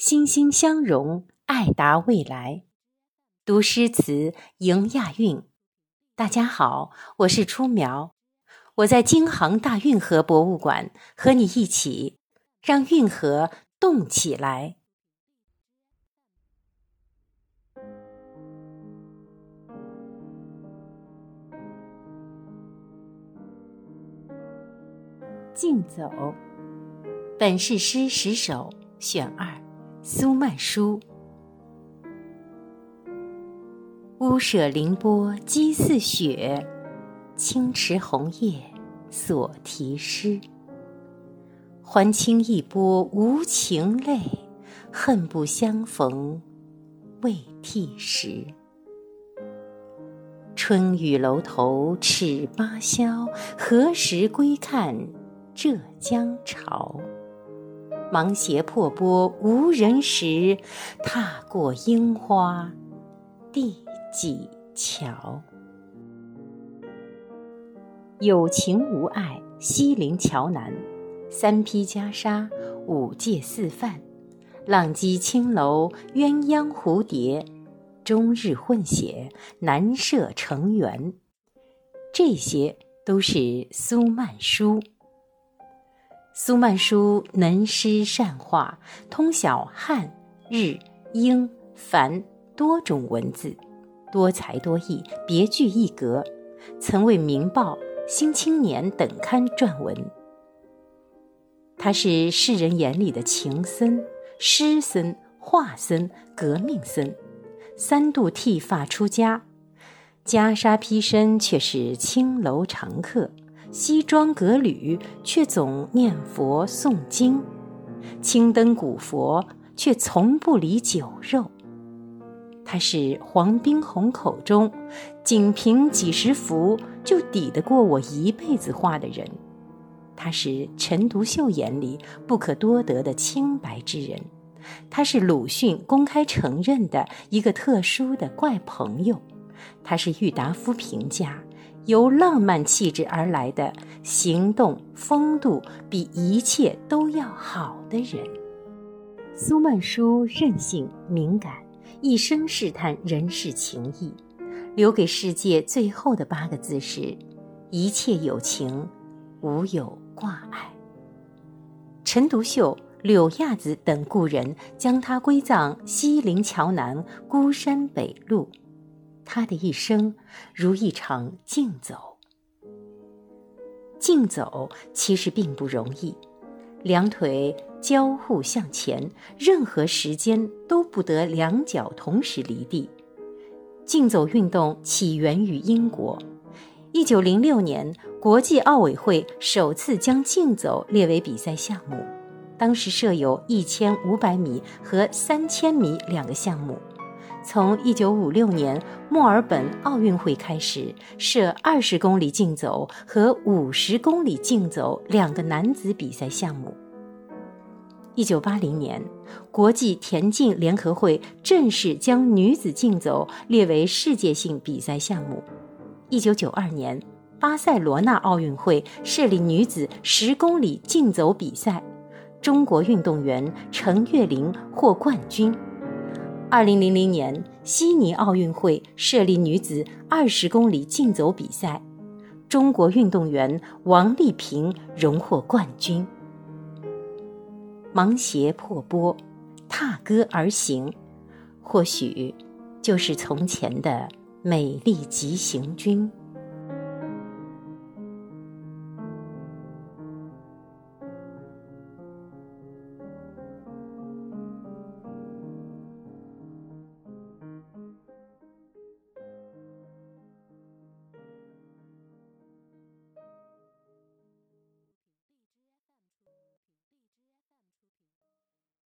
心心相融，爱达未来。读诗词，迎亚运。大家好，我是初苗，我在京杭大运河博物馆和你一起，让运河动起来。竞走，本是诗十首选二。苏曼殊，屋舍凌波积似雪，青池红叶所题诗。还清一波无情泪，恨不相逢未剃时。春雨楼头尺八霄，何时归看浙江潮？芒鞋破钵无人识，踏过樱花第几桥？有情无爱西陵桥南，三披袈裟五戒四犯，浪迹青楼鸳鸯蝴蝶，终日混血难舍成缘。这些都是苏曼殊。苏曼殊能诗善画，通晓汉、日、英、梵多种文字，多才多艺，别具一格。曾为《明报》《新青年》等刊撰文。他是世人眼里的情僧、诗僧、画僧、革命僧，三度剃发出家，袈裟披身却是青楼常客。西装革履，却总念佛诵经；青灯古佛，却从不离酒肉。他是黄宾虹口中仅凭几十幅就抵得过我一辈子画的人。他是陈独秀眼里不可多得的清白之人。他是鲁迅公开承认的一个特殊的怪朋友。他是郁达夫评价。由浪漫气质而来的行动风度，比一切都要好的人。苏曼殊任性敏感，一生试探人世情谊，留给世界最后的八个字是：一切有情，无有挂碍。陈独秀、柳亚子等故人将他归葬西泠桥南孤山北路。他的一生如一场竞走，竞走其实并不容易，两腿交互向前，任何时间都不得两脚同时离地。竞走运动起源于英国，一九零六年，国际奥委会首次将竞走列为比赛项目，当时设有一千五百米和三千米两个项目。从一九五六年墨尔本奥运会开始，设二十公里竞走和五十公里竞走两个男子比赛项目。一九八零年，国际田径联合会正式将女子竞走列为世界性比赛项目。一九九二年，巴塞罗那奥运会设立女子十公里竞走比赛，中国运动员程岳玲获冠军。二零零零年，悉尼奥运会设立女子二十公里竞走比赛，中国运动员王丽萍荣获冠军。芒鞋破钵，踏歌而行，或许就是从前的美丽急行军。